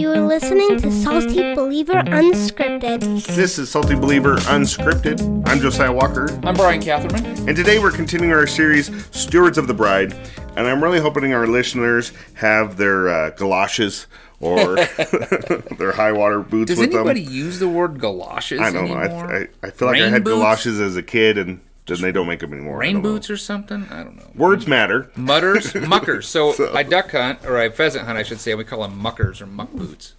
You are listening to Salty Believer Unscripted. This is Salty Believer Unscripted. I'm Josiah Walker, I'm Bryan Catherman. and today we're continuing our series, Stewards of the Bride. And I'm really hoping our listeners have their uh, galoshes or their high water boots Does with anybody use the word galoshes I don't know. anymore? I, I, I feel like I had boots? galoshes as a kid, and then they don't make them anymore. Rain don't know. boots or something? I don't know. Words matter. Mutters, muckers. So, So- I duck hunt, or I pheasant hunt, I should say. We call them muckers or muck boots.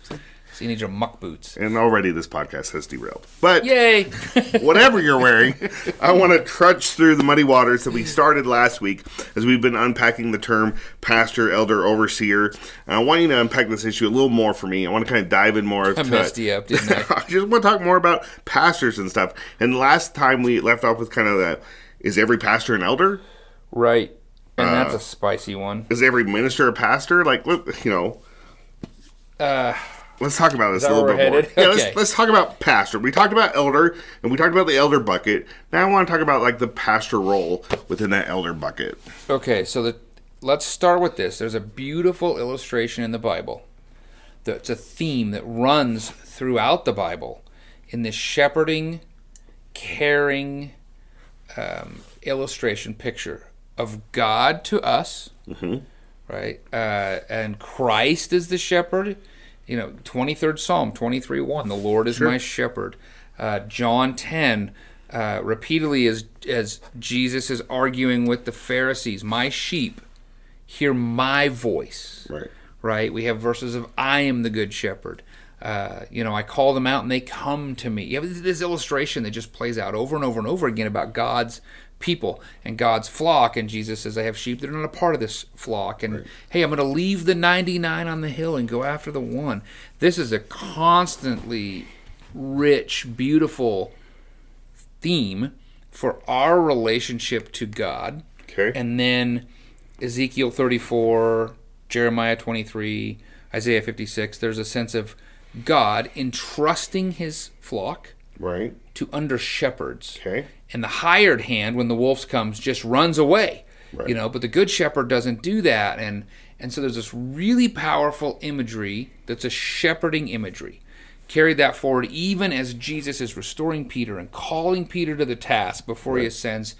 So you need your muck boots. And already this podcast has derailed. But Yay! whatever you're wearing, I want to trudge through the muddy waters that we started last week as we've been unpacking the term pastor, elder, overseer. And I want you to unpack this issue a little more for me. I want to kind of dive in more. I messed you up, didn't I? I just want to talk more about pastors and stuff. And last time we left off with kind of that is every pastor an elder? Right. And Uh, that's a spicy one. Is every minister a pastor? Like, look, you know, Uh, let's talk about this a little bit we're more. Yeah, Okay. let's, let's talk about pastor. We talked about elder, and we talked about the elder bucket. Now I want to talk about like the pastor role within that elder bucket. okay, so the, let's start with this. There's a beautiful illustration in the Bible. That's a theme that runs throughout the Bible in this shepherding, caring um, illustration picture of God to us, right? Uh, and Christ is the shepherd. You know, 23rd Psalm, 23 1, the Lord is my shepherd. Uh, John 10, uh, repeatedly as, as Jesus is arguing with the Pharisees, my sheep hear my voice Right. right? We have verses of I am the good shepherd. Uh, you know, I call them out and they come to me. You have this illustration that just plays out over and over and over again about God's people and God's flock. And Jesus says, I have sheep that are not a part of this flock. And hey, I'm going to leave the 99 on the hill and go after the one. This is a constantly rich, beautiful theme for our relationship to God. Okay. And then Ezekiel 34, Jeremiah 23, Isaiah 56, there's a sense of God entrusting his flock right. To under shepherds. Okay. And the hired hand, when the wolves comes, just runs away. Right. You know, but the good shepherd doesn't do that. And and so there's this really powerful imagery that's a shepherding imagery. Carried that forward even as Jesus is restoring Peter and calling Peter to the task before he ascends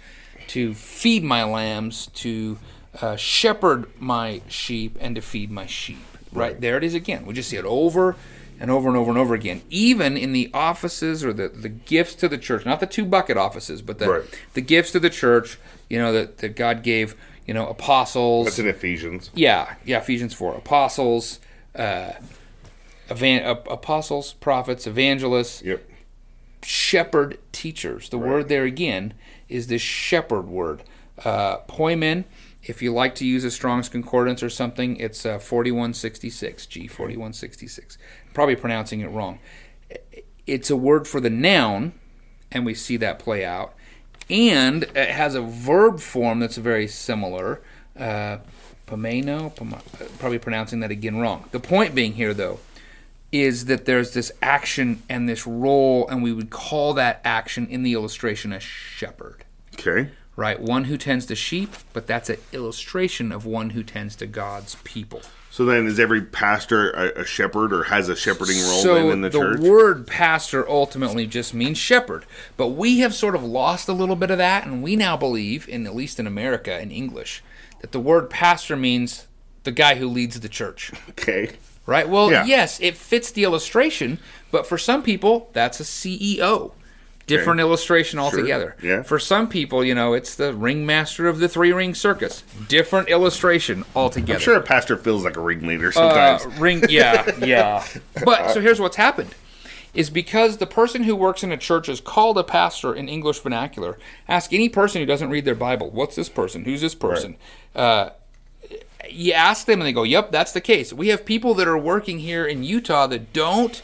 to feed my lambs, to uh, shepherd my sheep, and to feed my sheep. Right. there it is again. We just see it over and over and over and over again. Even in the offices or the, the gifts to the church, not the two bucket offices, but the, Right. the gifts to the church, you know, that, that God gave, you know, apostles. That's in Ephesians. Yeah, yeah, Ephesians 4. Apostles, uh, evan- apostles, prophets, evangelists, Yep. shepherd teachers. The word there again is this shepherd word. Uh, poimen, if you like to use a Strong's Concordance or something, it's uh, 4166, G 4166. Probably pronouncing it wrong. It's a word for the noun, and we see that play out. And it has a verb form that's very similar. Uh, pomeno, pom- probably pronouncing that again wrong. The point being here, though, is that there's this action and this role, and we would call that action in the illustration a shepherd, Okay. right? One who tends to sheep, but that's an illustration of one who tends to God's people. So then, is every pastor a, a shepherd or has a shepherding role so in the, the church? The word pastor ultimately just means shepherd, but we have sort of lost a little bit of that, and we now believe, in at least in America, in English, that the word pastor means the guy who leads the church. okay. Right? Well, Yeah. yes, it fits the illustration, but for some people, that's a CEO. Different illustration altogether. Yeah. For some people, you know, it's the ringmaster of the three ring circus. Different illustration altogether. I'm sure a pastor feels like a ringleader Uh, sometimes. ring, yeah, yeah. But so here's what's happened: is because the person who works in a church is called a pastor in English vernacular. Ask any person who doesn't read their Bible, "What's this person? Who's this person?" Uh, you ask them, and they go, "Yep, that's the case." We have people that are working here in Utah that don't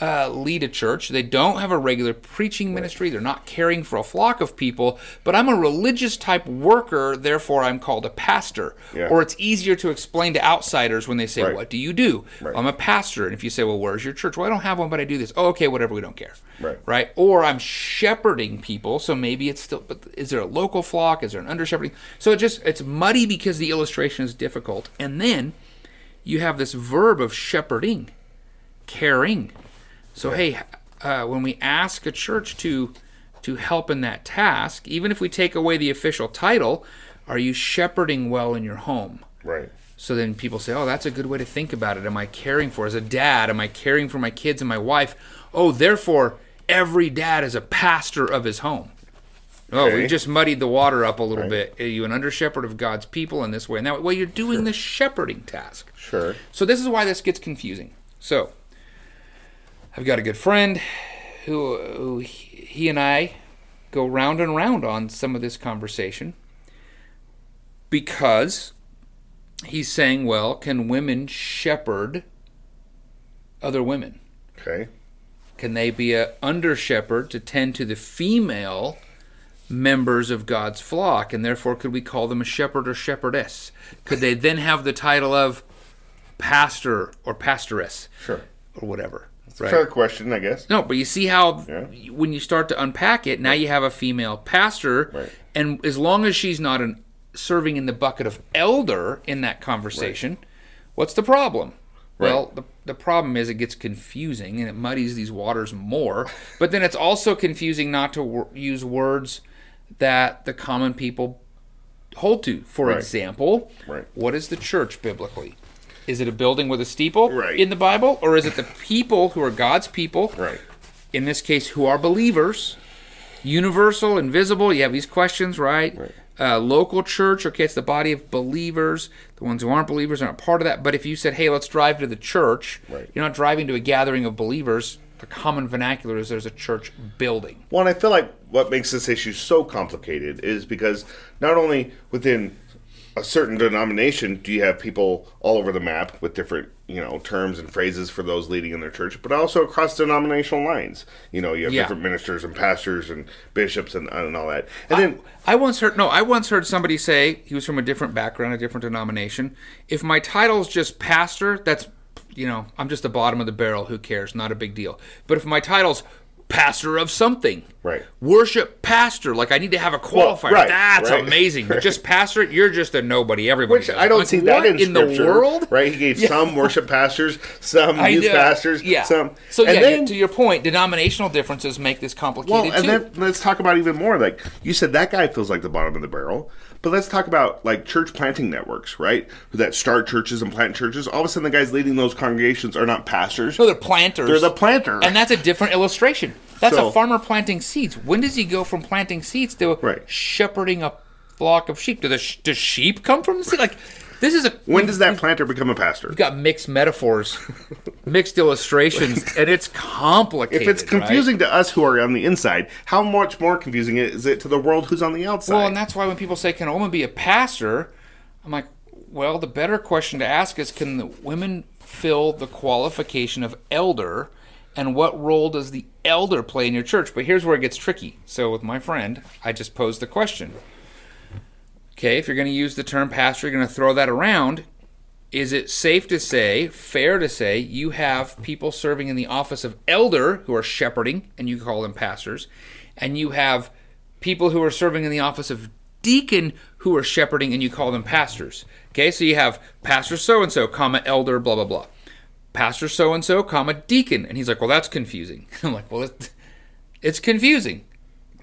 uh, lead a church. They don't have a regular preaching ministry. They're not caring for a flock of people. But I'm a religious type worker, therefore I'm called a pastor. Yeah. Or it's easier to explain to outsiders when they say, Right. "What do you do?" Right. I'm a pastor. And if you say, "Well, where's your church?" Well, I don't have one, but I do this. Oh, okay, whatever. We don't care. Right. Right. Or I'm shepherding people, so maybe it's still. But is there a local flock? Is there an under shepherding? So it just it's muddy because the illustration is difficult. And then you have this verb of shepherding caring. So hey, uh, when we ask a church to to help in that task, even if we take away the official title, are you shepherding well in your home? Right. So then people say, "Oh, that's a good way to think about it. Am I caring for as a dad? Am I caring for my kids and my wife? Oh, therefore every dad is a pastor of his home." Oh, Okay. we just muddied the water up a little Right. bit. Are you an under shepherd of God's people in this way? And that way, well, you're doing the shepherding task. Sure. So this is why this gets confusing. So I've got a good friend who, who he he and I go round and round on some of this conversation because he's saying, well, can women shepherd other women? Okay. Can they be a under shepherd to tend to the female members of God's flock, and therefore could we call them a shepherd or shepherdess? Could they then have the title of pastor or pastoress Sure. or whatever? Right. Fair question, I guess. No, but you see how Yeah. when you start to unpack it, now you have a female pastor, Right. and as long as she's not an, serving in the bucket of elder in that conversation, what's the problem? Well, the, the problem is it gets confusing and it muddies these waters more. But then it's also confusing not to wor- use words that the common people hold to. For Right. example, Right. what is the church biblically? Is it a building with a steeple Right. in the Bible, or is it the people who are God's people? Right. in this case, who are believers, universal, invisible. You have these questions, right? Right. Uh, local church, okay, it's the body of believers. The ones who aren't believers aren't part of that. But if you said, hey, let's drive to the church, Right. you're not driving to a gathering of believers. The common vernacular is there's a church building. Well, and I feel like what makes this issue so complicated is because not only within a certain denomination do you have people all over the map with different, you know, terms and phrases for those leading in their church, but also across denominational lines. You know, you have Yeah. different ministers and pastors and bishops and, and all that. And then, I once heard no, I once heard somebody say he was from a different background, a different denomination. If my title's just pastor, that's you know, I'm just the bottom of the barrel. Who cares? Not a big deal. But if my title's pastor of something, Right. Worship pastor, like I need to have a qualifier. right, that's right, amazing. But just pastor, you're just a nobody. Everybody. which does. I don't Like, see that what in, the world. right? He gave some worship pastors, some I youth know. pastors, Yeah. some. so and yeah, then, to your point, denominational differences make this complicated Well, and too. then let's talk about even more. Like you said, that guy feels like the bottom of the barrel. But let's talk about like church planting networks, right? That start churches and plant churches. All of a sudden, the guys leading those congregations are not pastors. no, they're planters. They're the planter. And that's a different illustration. That's So- a farmer planting seeds. When does he go from planting seeds to Right. shepherding a flock of sheep? Do the sh- does sheep come from the seed? Like this is a when does that planter become a pastor? we've got mixed metaphors, mixed illustrations, and it's complicated. If it's right? confusing to us who are on the inside, how much more confusing is it to the world who's on the outside? Well, and that's why when people say, "Can a woman be a pastor?" I'm like, well, the better question to ask is, can the women fill the qualification of elder, and what role does the elder play in your church? But here's where it gets tricky. So with my friend, I just posed the question. Okay, if you're going to use the term pastor, you're going to throw that around. Is it safe to say, fair to say, you have people serving in the office of elder who are shepherding, and you call them pastors, and you have people who are serving in the office of deacon who are shepherding, and you call them pastors. Okay, so you have pastor so and so, comma elder, blah blah blah, pastor so and so, comma deacon, and he's like, well, that's confusing. I'm like, well, it's confusing.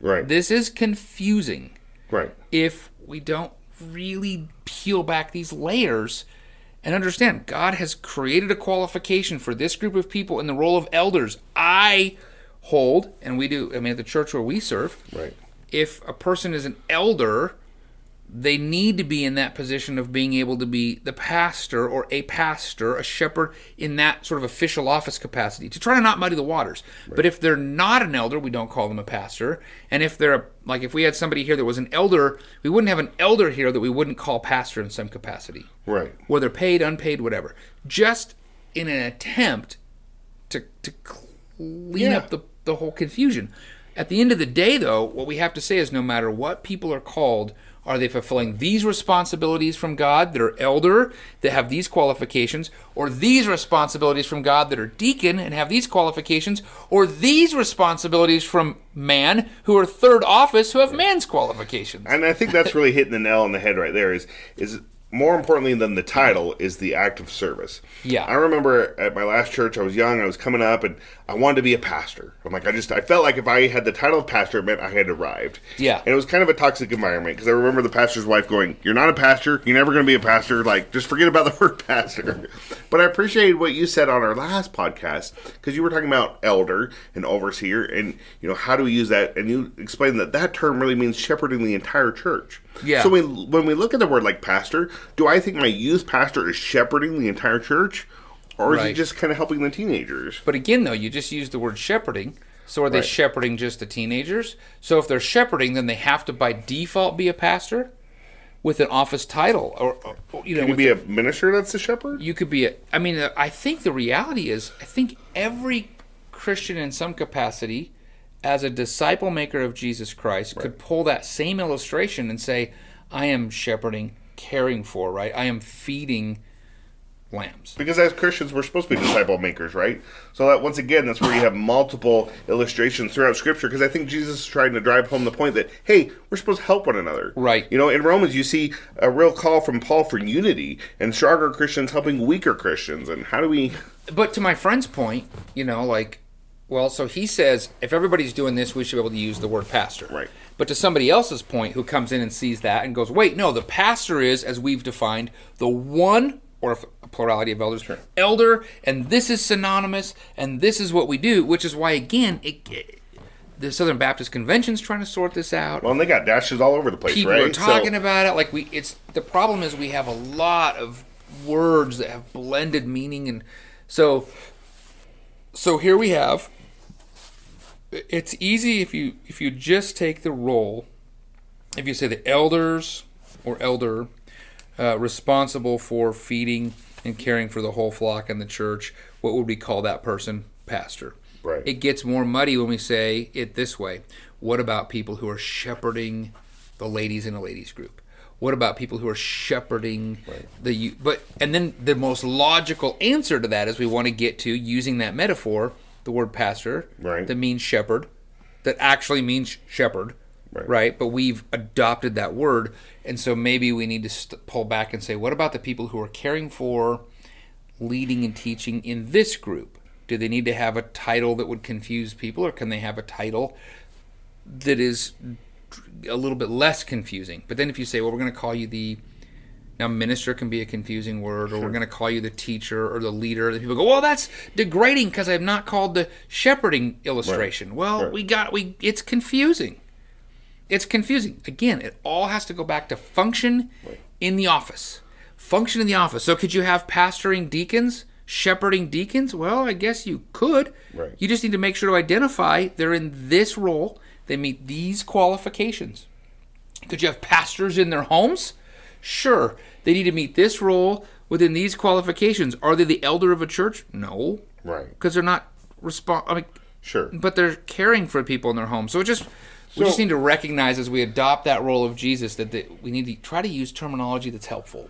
right, This is confusing right. if we don't really peel back these layers and understand God has created a qualification for this group of people in the role of elders. I hold, and we do, I mean, at the church where we serve, Right. if a person is an elder, they need to be in that position of being able to be the pastor or a pastor, a shepherd in that sort of official office capacity to try to not muddy the waters. But if they're not an elder, we don't call them a pastor. And if they're a, like if we had somebody here that was an elder, we wouldn't have an elder here that we wouldn't call pastor in some capacity, Right. whether paid, unpaid, whatever. Just in an attempt to to clean Yeah. up the, the whole confusion. At the end of the day, though, what we have to say is no matter what people are called, are they fulfilling these responsibilities from God that are elder, that have these qualifications, or these responsibilities from God that are deacon and have these qualifications, or these responsibilities from man who are third office who have man's qualifications? And I think that's really hitting the nail on the head right there. Is is more importantly than the title is the act of service. Yeah. I remember at my last church, I was young, I was coming up, and I wanted to be a pastor. I'm like, I just, I felt like if I had the title of pastor, it meant I had arrived. Yeah. And it was kind of a toxic environment because I remember the pastor's wife going, You're not a pastor. You're never going to be a pastor. Like, just forget about the word pastor. but I appreciated what you said on our last podcast because you were talking about elder and overseer and, you know, how do we use that? And you explained that that term really means shepherding the entire church. Yeah. So when, when we look at the word like pastor, do I think my youth pastor is shepherding the entire church? Or is he Right. just kind of helping the teenagers? But again, though, you just used the word shepherding. So are they Right. shepherding just the teenagers? So if they're shepherding, then they have to by default be a pastor with an office title, or, or, you know, Can you with be a minister that's a shepherd? you could be a i mean i think the reality is i think every christian in some capacity as a disciple maker of jesus christ could pull that same illustration and say i am shepherding caring for right i am feeding lambs Because as Christians, we're supposed to be disciple makers, right? So that once again, that's where you have multiple illustrations throughout Scripture. Because I think Jesus is trying to drive home the point that hey, we're supposed to help one another, Right. You know, in Romans, you see a real call from Paul for unity and stronger Christians helping weaker Christians. And how do we? but to my friend's point you know like well so he says if everybody's doing this we should be able to use the word pastor Right. but to somebody else's point who comes in and sees that and goes wait no the pastor is as we've defined the one or a plurality of elders elder and this is synonymous and this is what we do which is why again it, it- the southern baptist convention's trying to sort this out Well, and they got dashes all over the place, people right? are talking So- about it like we it's the problem is we have a lot of words that have blended meaning and so so here we have it's easy if you if you just take the role if you say the elders or elder uh, responsible for feeding and caring for the whole flock in the church what would we call that person? Pastor. Right. it gets more muddy when we say it this way. What about people who are shepherding the ladies in a ladies group? What about people who are shepherding the you but and then the most logical answer to that is we want to get to using that metaphor the word pastor Right. that means shepherd that actually means shepherd Right. right, but we've adopted that word and so maybe we need to st- pull back and say what about the people who are caring for leading and teaching in this group? Do they need to have a title that would confuse people or can they have a title that is a little bit less confusing? But then if you say well we're going to call you the now minister can be a confusing word or we're going to call you the teacher or the leader the people go well that's degrading because i've not called the shepherding illustration. Well Right. we got we it's confusing it's confusing. Again, it all has to go back to function in the office. Function in the office. So, could you have pastoring deacons, shepherding deacons? Well, I guess you could. Right. You just need to make sure to identify they're in this role, they meet these qualifications. Could you have pastors in their homes? Sure. They need to meet this role within these qualifications. Are they the elder of a church? No. Right. Because they're not respond. I mean, Sure. but they're caring for people in their home. So it just we So- just need to recognize as we adopt that role of Jesus that the, we need to try to use terminology that's helpful.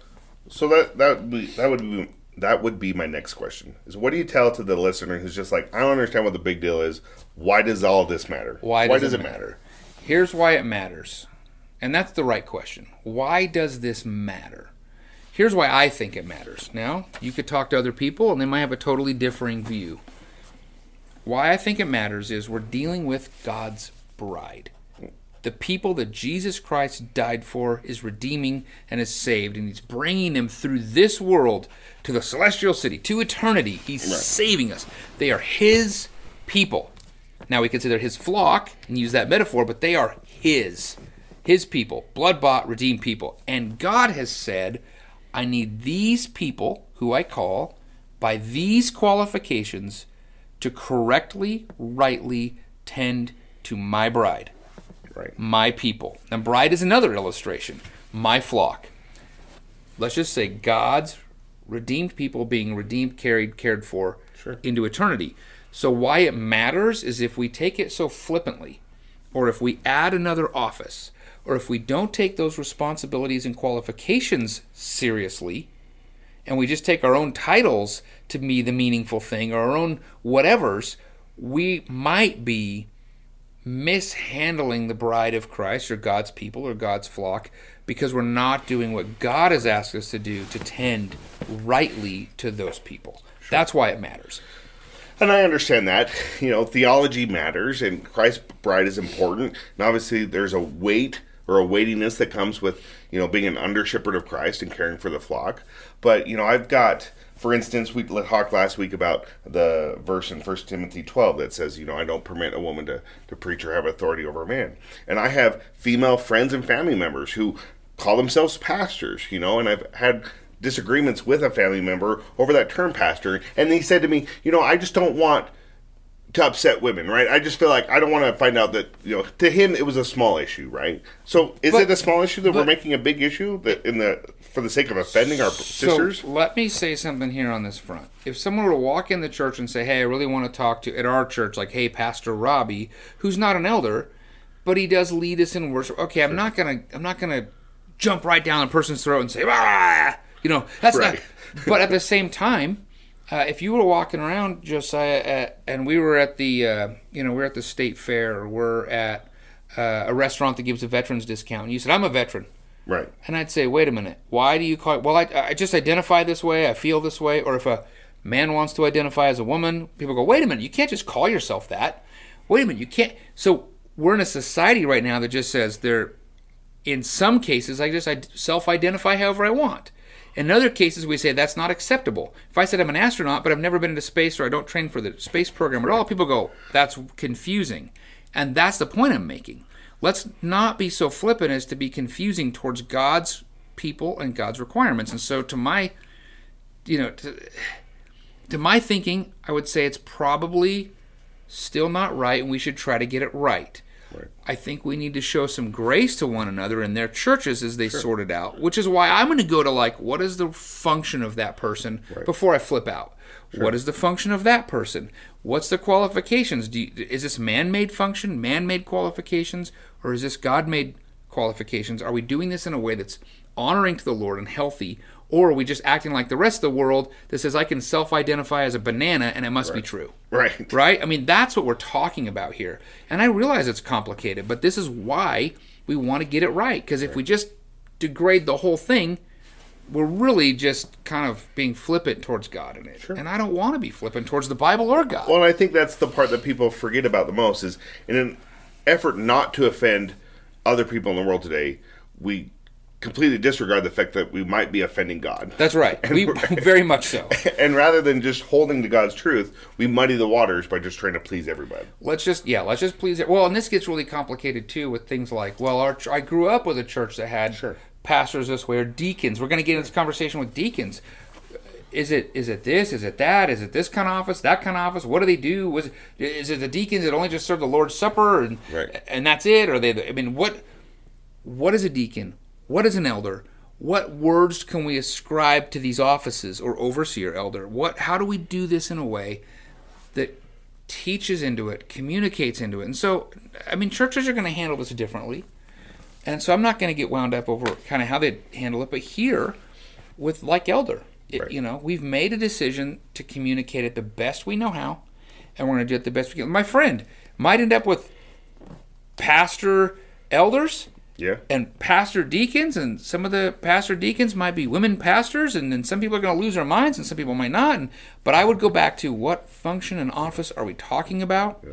So that that would be that would be that would be my next question. Is what do you tell to the listener who's just like, I don't understand what the big deal is. Why does all of this matter? Why does does it it matter? Here's why it matters. And that's the right question. Why does this matter? Here's why I think it matters. Now, you could talk to other people and they might have a totally differing view. Why I think it matters is we're dealing with God's bride. The people that Jesus Christ died for is redeeming and is saved, and He's bringing them through this world to the celestial city, to eternity. He's saving us. They are His people. Now we consider His flock and use that metaphor, but they are His, His people, blood bought, redeemed people. And God has said, I need these people, who I call, by these qualifications, to correctly, rightly tend to my bride Right. my people. And bride is another illustration. My flock. Let's just say God's redeemed people being redeemed, carried, cared for Sure. into eternity. So why it matters is if we take it so flippantly, or if we add another office, or if we don't take those responsibilities and qualifications seriously, and we just take our own titles to be the meaningful thing, or our own whatevers, we might be mishandling the bride of Christ or God's people or God's flock because we're not doing what God has asked us to do to tend rightly to those people. That's why it matters. And I understand that. You know, theology matters and Christ's bride is important. And obviously, there's a weight or a weightiness that comes with, you know, being an under shepherd of Christ and caring for the flock. But, you know, I've got, for instance, we talked last week about the verse in 1 Timothy 12 that says, you know, I don't permit a woman to, to preach or have authority over a man. And I have female friends and family members who call themselves pastors, you know, and I've had disagreements with a family member over that term pastor. And he said to me, you know, I just don't want to upset women, right? I just feel like I don't want to find out that you know to him it was a small issue, right? So is But- it a small issue that we're making a big issue that in the for the sake of offending our sisters? So let me say something here on this front. If someone were to walk in the church and say, "Hey, I really want to talk to at our church," like, "Hey, Pastor Robbie, who's not an elder, but he does lead us in worship." Okay, I'm not gonna I'm not gonna jump right down a person's throat and say, "Ah," you know, that's Right. not. But at the same time. Uh, if you were walking around, Josiah, at, and we were at the, uh, you know, we're at the state fair, or we're at uh, a restaurant that gives a veterans discount, and you said, "I'm a veteran," right. And I'd say, wait a minute, why do you call it? Well, I, I just identify this way, I feel this way. Or if a man wants to identify as a woman, people go, wait a minute, you can't just call yourself that. Wait a minute, you can't. So we're in a society right now that just says they're, in some cases, I just self identify however I want. In other cases, we say that's not acceptable. If I said I'm an astronaut, but I've never been into space or I don't train for the space program at all, people go, that's confusing. And that's the point I'm making. Let's not be so flippant as to be confusing towards God's people and God's requirements. And so, to my, you know, to, to my thinking, I would say it's probably still not right, and we should try to get it right. Right. I think we need to show some grace to one another in their churches as they sort it out, which is why I'm going to go to like, what is the function of that person before I flip out? What is the function of that person? What's the qualifications? Do you, is this man-made function, man-made qualifications, or is this God-made qualifications? Are we doing this in a way that's honoring to the Lord and healthy, or are we just acting like the rest of the world that says I can self-identify as a banana and it must be true? Right. right? I mean, that's what we're talking about here. And I realize it's complicated, but this is why we want to get it right. Because if we just degrade the whole thing, we're really just kind of being flippant towards God in it. And I don't want to be flippant towards the Bible or God. Well, I think that's the part that people forget about the most is in an effort not to offend other people in the world today, we completely disregard the fact that we might be offending God. that's right. We very much so. and rather than just holding to God's truth, we muddy the waters by just trying to please everybody. Let's just yeah, let's just please it. Well, and this gets really complicated too with things like well, our I grew up with a church that had Sure. pastors this way or deacons. We're going to get into this conversation with deacons. Is it is it this? Is it that? Is it this kind of office? That kind of office? What do they do? Was is it the deacons that only just serve the Lord's Supper and Right. and that's it? Or they? I mean, what what is a deacon? What is an elder? What words can we ascribe to these offices or overseer elder? What how do we do this in a way that teaches into it, communicates into it? And so I mean churches are going to handle this differently. And so I'm not going to get wound up over kind of how they handle it, but here with like elder, it, Right. you know, we've made a decision to communicate it the best we know how, and we're going to do it the best we can. My friend might end up with pastor elders Yeah. and pastor deacons, and some of the pastor deacons might be women pastors, and then some people are going to lose their minds, and some people might not. And, but I would go back to what function and office are we talking about,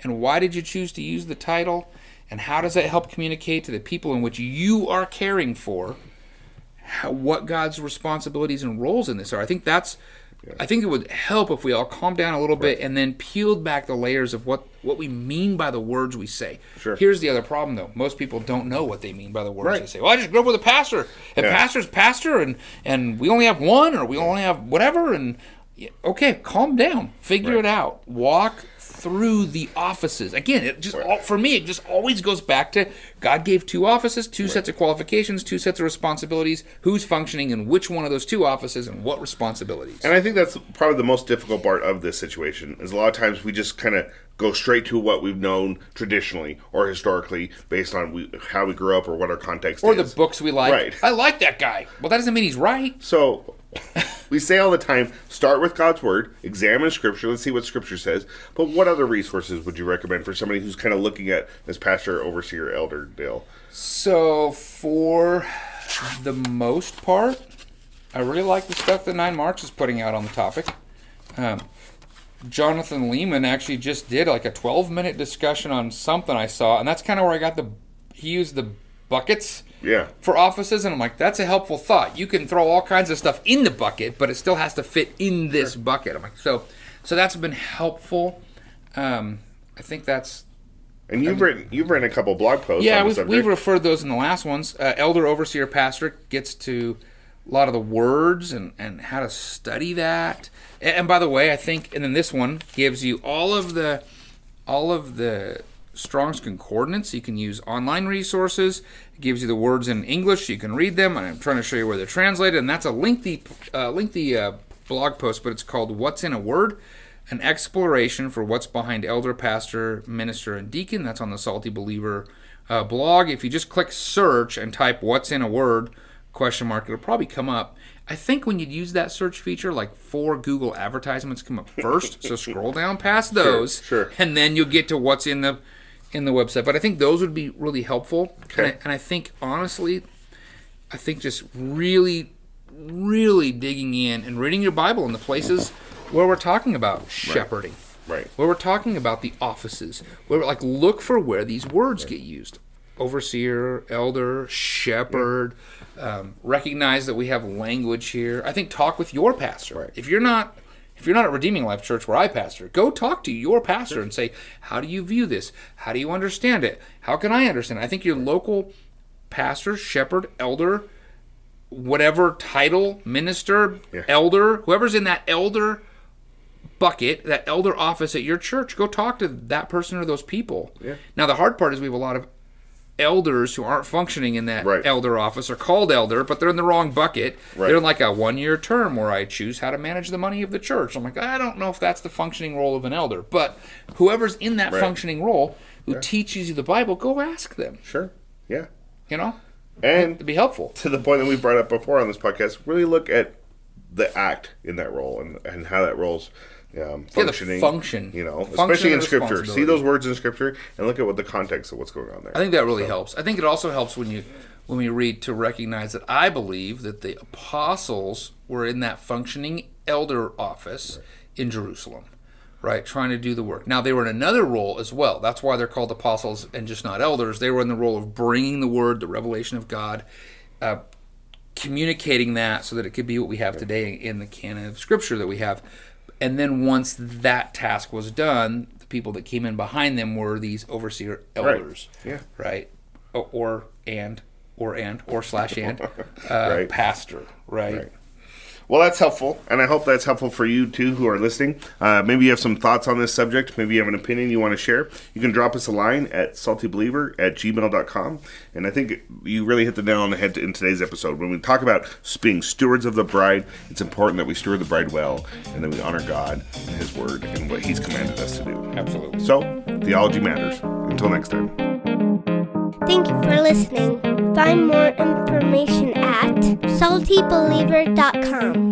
and why did you choose to use the title, and how does that help communicate to the people in which you are caring for how, what God's responsibilities and roles in this are. I think that's. I think it would help if we all calm down a little bit and then peeled back the layers of what, what we mean by the words we say. Sure. Here's the other problem, though. Most people don't know what they mean by the words Right. they say. Well, I just grew up with a pastor, and Yeah. pastor's pastor, and and we only have one, or we only have whatever. And okay, calm down, figure Right. it out, walk through the offices. Again, it just all, for me, it just always goes back to God gave two offices, two sets of qualifications, two sets of responsibilities. Who's functioning in which one of those two offices, and what responsibilities? And I think that's probably the most difficult part of this situation. Is a lot of times we just kind of go straight to what we've known traditionally or historically, based on we, how we grew up or what our context or is. the books we like. Right. I like that guy. Well, that doesn't mean he's right. So, we say all the time start with God's Word, examine Scripture, let's see what Scripture says. But what other resources would you recommend for somebody who's kind of looking at this pastor, overseer, elder, Dale? So for the most part, I really like the stuff that Nine Marks is putting out on the topic. Um, Jonathan Leeman actually just did like a 12 minute discussion on something I saw, and that's kind of where I got the. He used the buckets Yeah. for offices, and I'm like, that's a helpful thought. You can throw all kinds of stuff in the bucket, but it still has to fit in this bucket. I'm like, so, so that's been helpful. Um, I think that's And you've written you've written a couple blog posts. yeah, we've, we've referred those in the last ones. Uh, Elder, overseer, pastor gets to a lot of the words and, and how to study that. And, and by the way, I think, and then this one gives you all of the all of the Strong's concordance. You can use online resources. It gives you the words in English. You can read them. I'm trying to show you where they're translated. And that's a lengthy uh, lengthy uh, blog post, but it's called "What's in a Word." An exploration for what's behind elder, pastor, minister, and deacon. That's on the Salty Believer uh, blog. If you just click search and type "What's in a word?" question mark, it'll probably come up. I think when you'd use that search feature, like four Google advertisements come up first. so scroll down past those, sure. and then you'll get to what's in the in the website. But I think those would be really helpful. Okay. And, I, and I think honestly, I think just really, really digging in and reading your Bible in the places where we're talking about shepherding, Right. where we're talking about the offices, where like look for where these words get used. Overseer, elder, shepherd. Um, recognize that we have language here. I think talk with your pastor. Right. If you're not, if you're not at Redeeming Life Church where I pastor, go talk to your pastor and say, how do you view this? How do you understand it? How can I understand? It? I think your local pastor, shepherd, elder, whatever title, minister, Yeah. elder, whoever's in that elder bucket, that elder office at your church, go talk to that person or those people. Yeah. Now the hard part is we have a lot of elders who aren't functioning in that Right. elder office are called elder, but they're in the wrong bucket. Right. They're in like a one year term where I choose how to manage the money of the church. I'm like, I don't know if that's the functioning role of an elder. But whoever's in that Right. functioning role who teaches you the Bible, go ask them. Sure. Yeah. You know? And It'd be helpful. to the point that we brought up before on this podcast, really look at the act in that role and, and how that role's um, functioning. function. You know, Function especially in Scripture. See those words in Scripture and look at what the context of what's going on there. I think that really helps. I think it also helps when you when we read to recognize that I believe that the apostles were in that functioning elder office in Jerusalem, right, trying to do the work. Now they were in another role as well. That's why they're called apostles and just not elders. They were in the role of bringing the word, the revelation of God, uh, communicating that so that it could be what we have today in the canon of scripture that we have. And then once that task was done, the people that came in behind them were these overseer elders Right. Yeah. right? O- Or and or and or slash and uh, Right. pastor, right? Right. Well, that's helpful, and I hope that's helpful for you too who are listening. Uh, maybe you have some thoughts on this subject. Maybe you have an opinion you want to share. You can drop us a line at saltybeliever at gmail.com. And I think you really hit the nail on the head in today's episode. When we talk about being stewards of the bride, it's important that we steward the bride well and that we honor God and His Word and what He's commanded us to do. Absolutely. So, theology matters. Until next time. Thank you for listening. Find more information at saltybeliever.com.